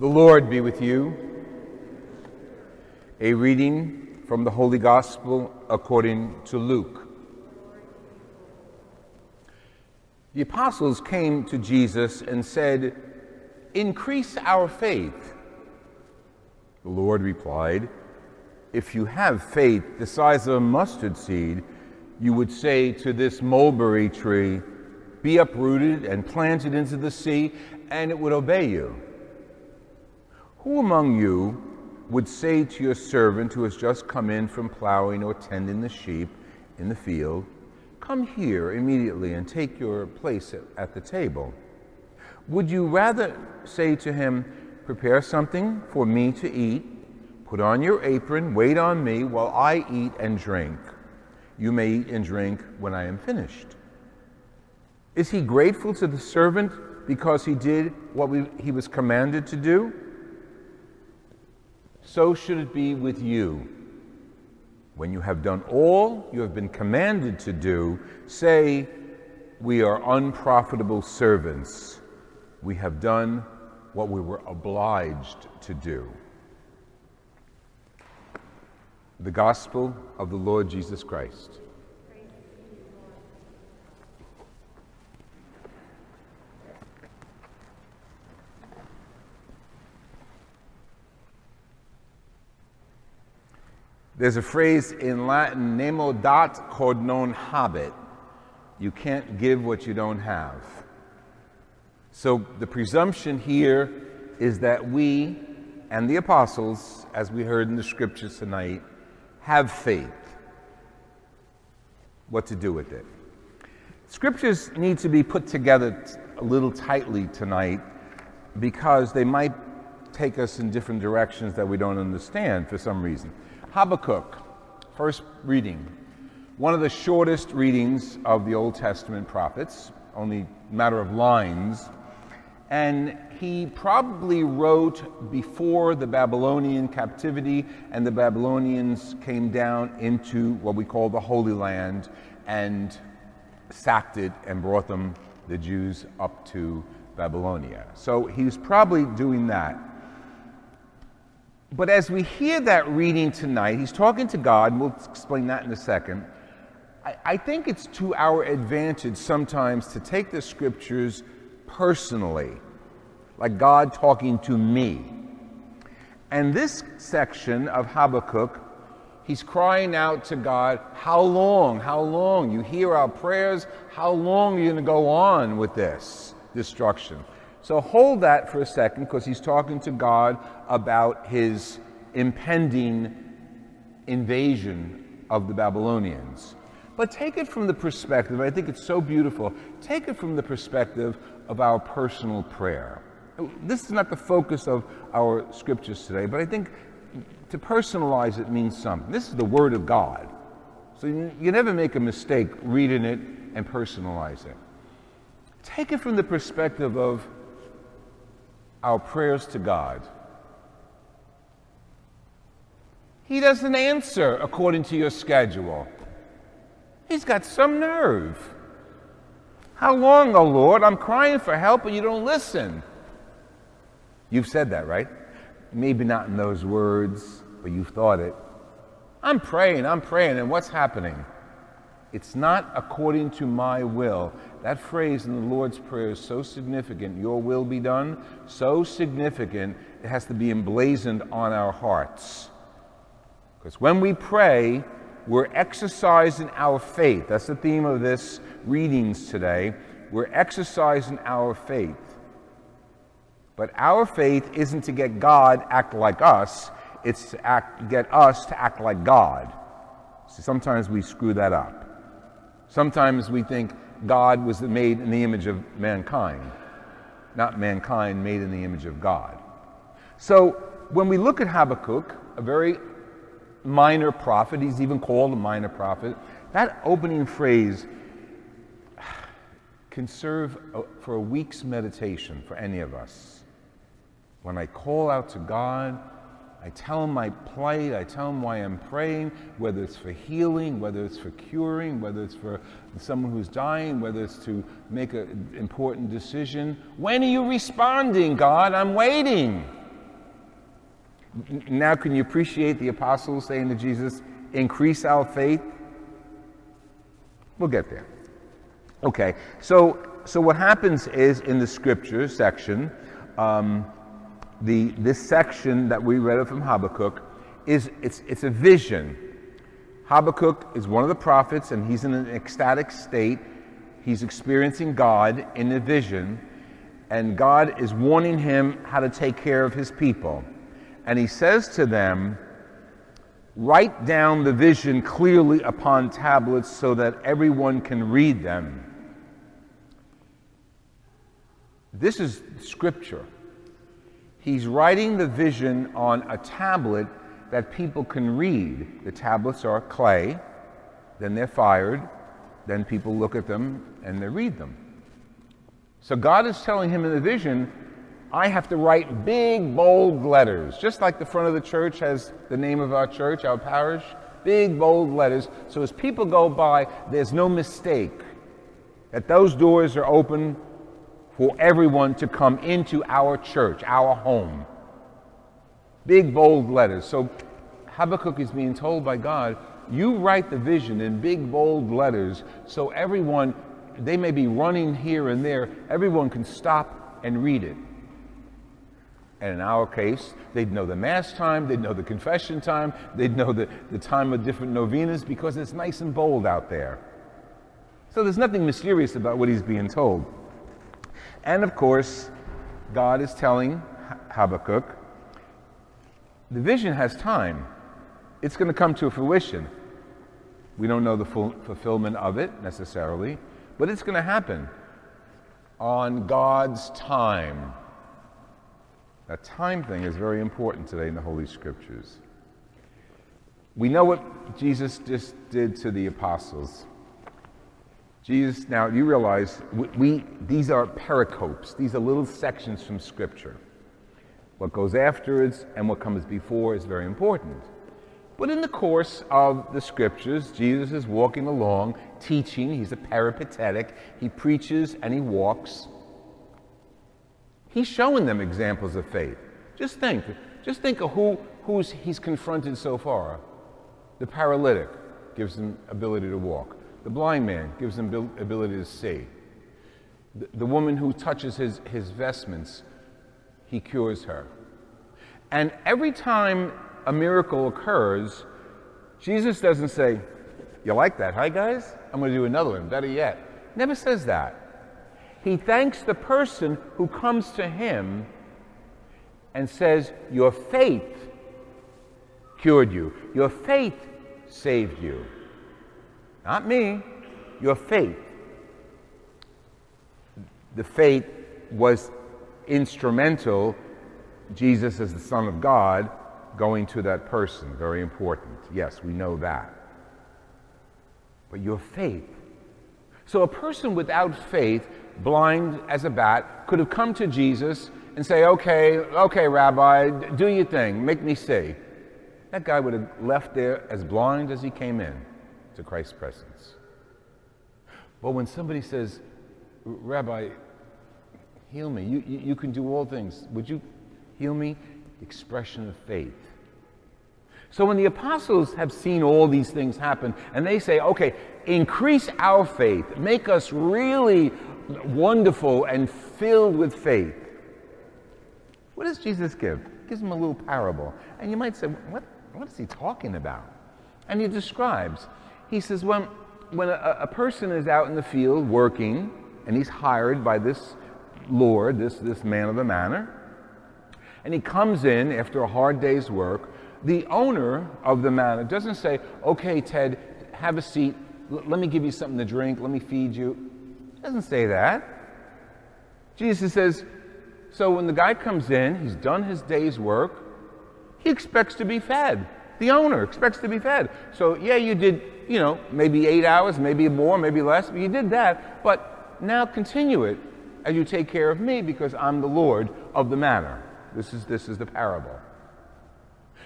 The Lord be with you. A reading from the Holy Gospel according to Luke. The apostles came to Jesus and said, Increase our faith. The Lord replied, If you have faith the size of a mustard seed, you would say to this mulberry tree, Be uprooted and planted into the sea, and it would obey you. Who among you would say to your servant who has just come in from plowing or tending the sheep in the field, Come here immediately and take your place at the table? Would you rather say to him, Prepare something for me to eat, put on your apron, wait on me while I eat and drink? You may eat and drink when I am finished. Is he grateful to the servant because he did what we, he was commanded to do? So should it be with you. When you have done all you have been commanded to do, say, We are unprofitable servants. We have done what we were obliged to do. The Gospel of the Lord Jesus Christ. There's a phrase in Latin, nemo dat quod non habet. You can't give what you don't have. So the presumption here is that we and the apostles, as we heard in the scriptures tonight, have faith. What to do with it? Scriptures need to be put together a little tightly tonight because they might take us in different directions that we don't understand for some reason. Habakkuk, first reading. One of the shortest readings of the Old Testament prophets, only matter of lines. And he probably wrote before the Babylonian captivity and the Babylonians came down into what we call the Holy Land and sacked it and brought them, the Jews, up to Babylonia. So he's probably doing that. But as we hear that reading tonight, he's talking to God, and we'll explain that in a second. I, I think it's to our advantage sometimes to take the scriptures personally, like God talking to me. And this section of Habakkuk, he's crying out to God, How long? How long? You hear our prayers. How long are you going to go on with this destruction? So hold that for a second because he's talking to God about his impending invasion of the Babylonians. But take it from the perspective, I think it's so beautiful, take it from the perspective of our personal prayer. This is not the focus of our scriptures today, but I think to personalize it means something. This is the Word of God. So you, never make a mistake reading it and personalize it. Take it from the perspective of our prayers to God. He doesn't answer according to your schedule. He's got some nerve. How long, O oh Lord? I'm crying for help and you don't listen. You've said that, right? Maybe not in those words, but you've thought it. I'm praying, I'm praying, and what's happening? It's not according to my will. That phrase in the Lord's Prayer is so significant. Your will be done, so significant, it has to be emblazoned on our hearts. Because when we pray, we're exercising our faith. That's the theme of this readings today. We're exercising our faith. But our faith isn't to get God act like us, it's to act, get us to act like God. See, sometimes we screw that up. Sometimes we think God was made in the image of mankind. not mankind made in the image of God. So when we look at Habakkuk, a very minor prophet, he's even called a minor prophet, that opening phrase can serve for a week's meditation for any of us. When I call out to God, I tell him my plight, I tell him why I'm praying, whether it's for healing, whether it's for curing, whether it's for someone who's dying, whether it's to make an important decision. When are you responding, God? I'm waiting. Now, can you appreciate the apostles saying to Jesus, increase our faith? We'll get there. Okay, so, so what happens is in the scripture section, um, the, this section that we read of from Habakkuk is it's, it's a vision. Habakkuk is one of the prophets and he's in an ecstatic state. He's experiencing God in a vision, and God is warning him how to take care of his people. And he says to them, Write down the vision clearly upon tablets so that everyone can read them. This is scripture. He's writing the vision on a tablet that people can read. The tablets are clay, then they're fired, then people look at them and they read them. So God is telling him in the vision, I have to write big, bold letters, just like the front of the church has the name of our church, our parish, big, bold letters. So as people go by, there's no mistake that those doors are open for everyone to come into our church, our home. Big, bold letters. So Habakkuk is being told by God, you write the vision in big, bold letters so everyone, they may be running here and there, everyone can stop and read it. And in our case, they'd know the Mass time, they'd know the confession time, they'd know the, the time of different novenas because it's nice and bold out there. So there's nothing mysterious about what he's being told. And of course, God is telling Habakkuk the vision has time. It's going to come to fruition. We don't know the full fulfillment of it necessarily, but it's going to happen on God's time. That time thing is very important today in the Holy Scriptures. We know what Jesus just did to the apostles. Jesus, now you realize we, we, these are pericopes, these are little sections from Scripture. What goes afterwards and what comes before is very important. But in the course of the Scriptures, Jesus is walking along, teaching. He's a peripatetic. He preaches and he walks. He's showing them examples of faith. Just think. Just think of who who's he's confronted so far. The paralytic gives him ability to walk. The blind man gives him ability to see. The, the woman who touches his, his vestments, he cures her. And every time a miracle occurs, Jesus doesn't say, You like that, hi guys? I'm going to do another one, better yet. Never says that. He thanks the person who comes to him and says, Your faith cured you, your faith saved you. Not me, your faith. The faith was instrumental, Jesus as the Son of God, going to that person. Very important. Yes, we know that. But your faith. So a person without faith, blind as a bat, could have come to Jesus and say, okay, okay, Rabbi, do your thing, make me see. That guy would have left there as blind as he came in to Christ's presence. But when somebody says, Rabbi, heal me, you, you, you can do all things, would you heal me? Expression of faith. So when the apostles have seen all these things happen and they say, okay, increase our faith, make us really wonderful and filled with faith. What does Jesus give? He gives them a little parable. And you might say, what, what is he talking about? And he describes he says, when, when a, a person is out in the field working and he's hired by this Lord, this, this man of the manor, and he comes in after a hard day's work, the owner of the manor doesn't say, Okay, Ted, have a seat. L- let me give you something to drink. Let me feed you. Doesn't say that. Jesus says, So when the guy comes in, he's done his day's work, he expects to be fed. The owner expects to be fed. So, yeah, you did, you know, maybe eight hours, maybe more, maybe less, but you did that. But now continue it as you take care of me because I'm the Lord of the manor. This is, this is the parable.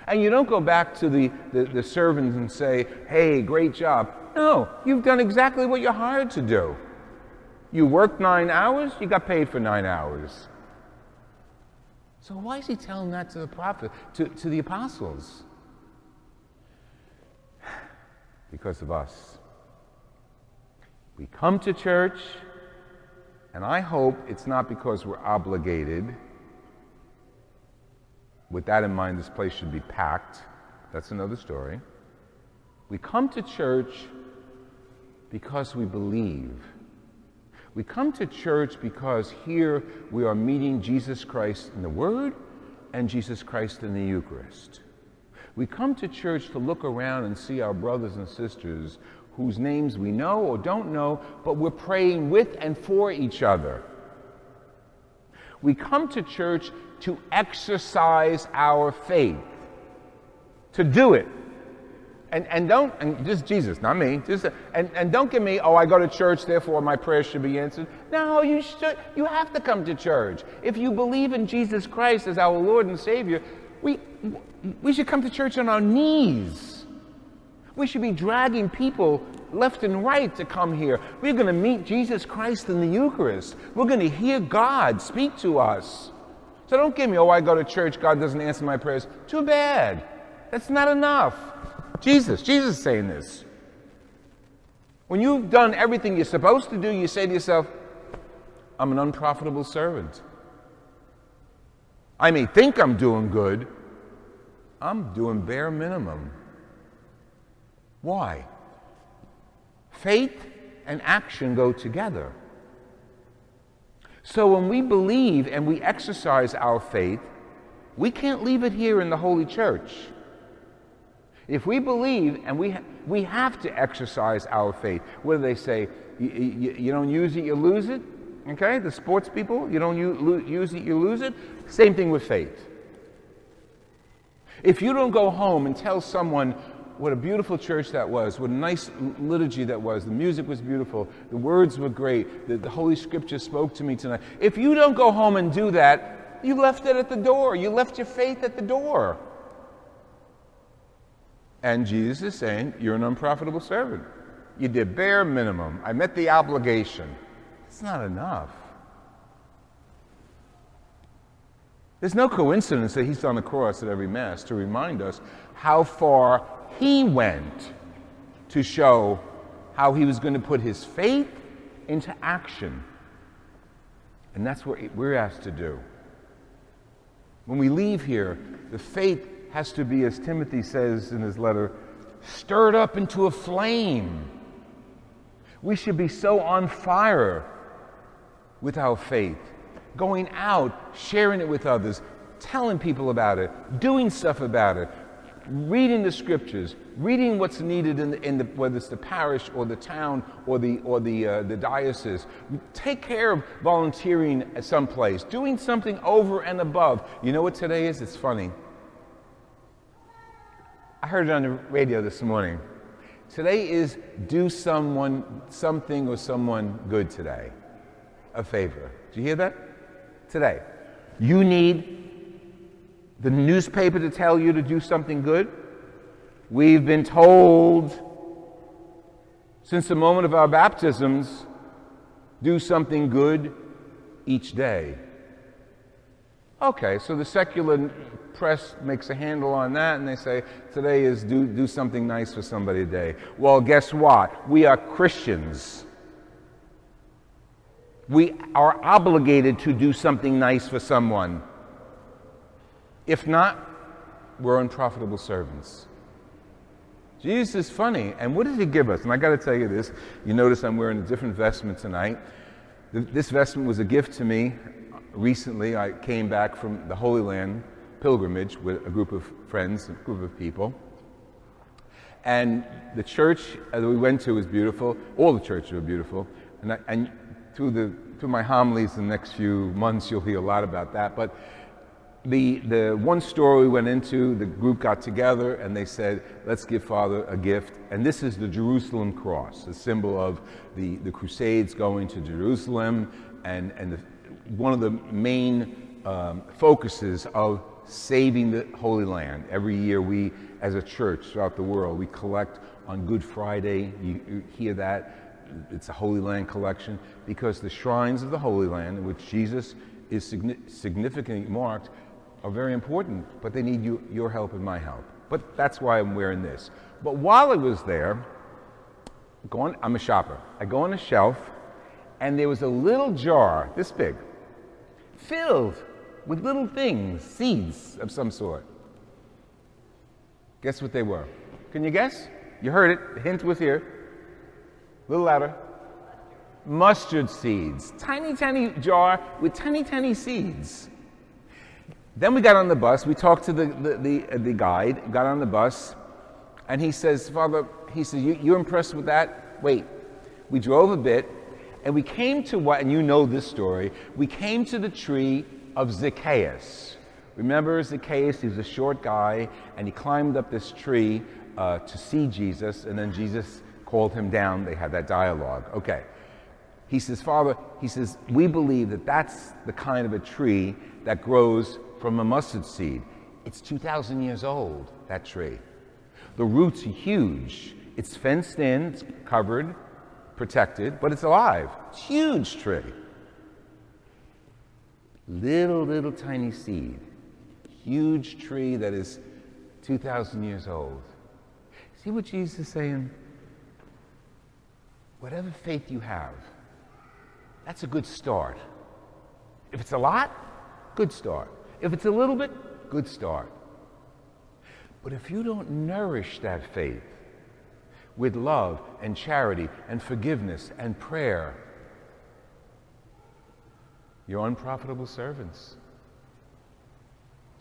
And you don't go back to the, the, the servants and say, hey, great job. No, you've done exactly what you're hired to do. You worked nine hours, you got paid for nine hours. So why is he telling that to the prophet, to, to the apostles? Because of us. We come to church, and I hope it's not because we're obligated. With that in mind, this place should be packed. That's another story. We come to church because we believe. We come to church because here we are meeting Jesus Christ in the Word and Jesus Christ in the Eucharist. We come to church to look around and see our brothers and sisters whose names we know or don't know, but we're praying with and for each other. We come to church to exercise our faith, to do it. And, and don't, and just Jesus, not me, just, and, and don't give me, oh, I go to church, therefore my prayers should be answered. No, you should, you have to come to church. If you believe in Jesus Christ as our Lord and Savior, we, we should come to church on our knees. We should be dragging people left and right to come here. We're going to meet Jesus Christ in the Eucharist. We're going to hear God speak to us. So don't give me, oh, I go to church, God doesn't answer my prayers. Too bad. That's not enough. Jesus, Jesus is saying this. When you've done everything you're supposed to do, you say to yourself, I'm an unprofitable servant. I may think I'm doing good, I'm doing bare minimum. Why? Faith and action go together. So when we believe and we exercise our faith, we can't leave it here in the Holy Church. If we believe and we, ha- we have to exercise our faith, whether they say, you, don't use it, you lose it, okay? The sports people, you don't use it, you lose it. Same thing with faith. If you don't go home and tell someone what a beautiful church that was, what a nice liturgy that was, the music was beautiful, the words were great, the, the Holy Scripture spoke to me tonight. If you don't go home and do that, you left it at the door. You left your faith at the door. And Jesus is saying, You're an unprofitable servant. You did bare minimum. I met the obligation. It's not enough. There's no coincidence that he's on the cross at every Mass to remind us how far he went to show how he was going to put his faith into action. And that's what we're asked to do. When we leave here, the faith has to be, as Timothy says in his letter, stirred up into a flame. We should be so on fire with our faith, going out, sharing it with others, telling people about it, doing stuff about it, reading the scriptures, reading what's needed in, the, in the, whether it's the parish or the town or the, or the, uh, the diocese. Take care of volunteering at some place, doing something over and above. You know what today is? It's funny. I heard it on the radio this morning. Today is do someone something or someone good today. A favor. Do you hear that? Today. You need the newspaper to tell you to do something good. We've been told since the moment of our baptisms do something good each day. Okay, so the secular press makes a handle on that and they say, today is do, do something nice for somebody today. Well, guess what? We are Christians. We are obligated to do something nice for someone. If not, we're unprofitable servants. Jesus is funny. And what does he give us? And I got to tell you this. You notice I'm wearing a different vestment tonight. This vestment was a gift to me uh, recently. I came back from the Holy Land pilgrimage with a group of friends, a group of people. And the church that we went to was beautiful. All the churches were beautiful. And, I, and through, the, through my homilies in the next few months, you'll hear a lot about that. But the, the one story we went into, the group got together and they said, let's give Father a gift. And this is the Jerusalem cross, the symbol of the, the Crusades going to Jerusalem and, and the, one of the main um, focuses of saving the Holy Land. Every year we, as a church throughout the world, we collect on Good Friday. You, you hear that. It's a Holy Land collection because the shrines of the Holy Land, in which Jesus is significantly marked, are very important, but they need you, your help and my help. But that's why I'm wearing this. But while I was there, I'm a shopper. I go on a shelf, and there was a little jar, this big, filled with little things, seeds of some sort. Guess what they were? Can you guess? You heard it. The hint was here. Little louder. Mustard seeds. Tiny, tiny jar with tiny, tiny seeds. Then we got on the bus. We talked to the, the, the, uh, the guide, got on the bus, and he says, Father, he says, you, You're impressed with that? Wait. We drove a bit, and we came to what, and you know this story, we came to the tree of Zacchaeus. Remember Zacchaeus? He was a short guy, and he climbed up this tree uh, to see Jesus, and then Jesus called him down. They had that dialogue. Okay. He says, Father, he says, we believe that that's the kind of a tree that grows from a mustard seed. It's 2,000 years old, that tree. The roots are huge. It's fenced in, it's covered, protected, but it's alive. It's huge tree. Little, little tiny seed. Huge tree that is 2,000 years old. See what Jesus is saying? Whatever faith you have, that's a good start. If it's a lot, good start. If it's a little bit, good start. But if you don't nourish that faith with love and charity and forgiveness and prayer, you're unprofitable servants.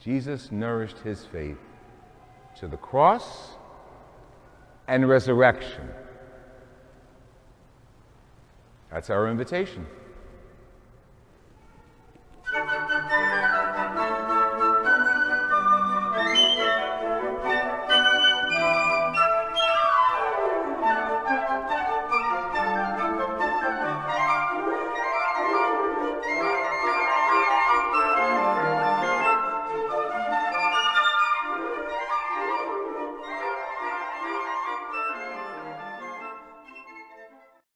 Jesus nourished his faith to the cross and resurrection. That's our invitation.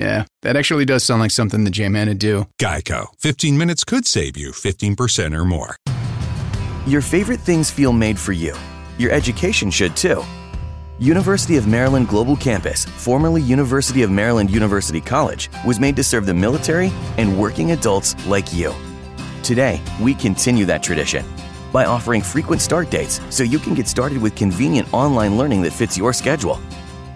yeah, that actually does sound like something the J-Man would do. Geico. 15 minutes could save you 15% or more. Your favorite things feel made for you. Your education should too. University of Maryland Global Campus, formerly University of Maryland University College, was made to serve the military and working adults like you. Today, we continue that tradition by offering frequent start dates so you can get started with convenient online learning that fits your schedule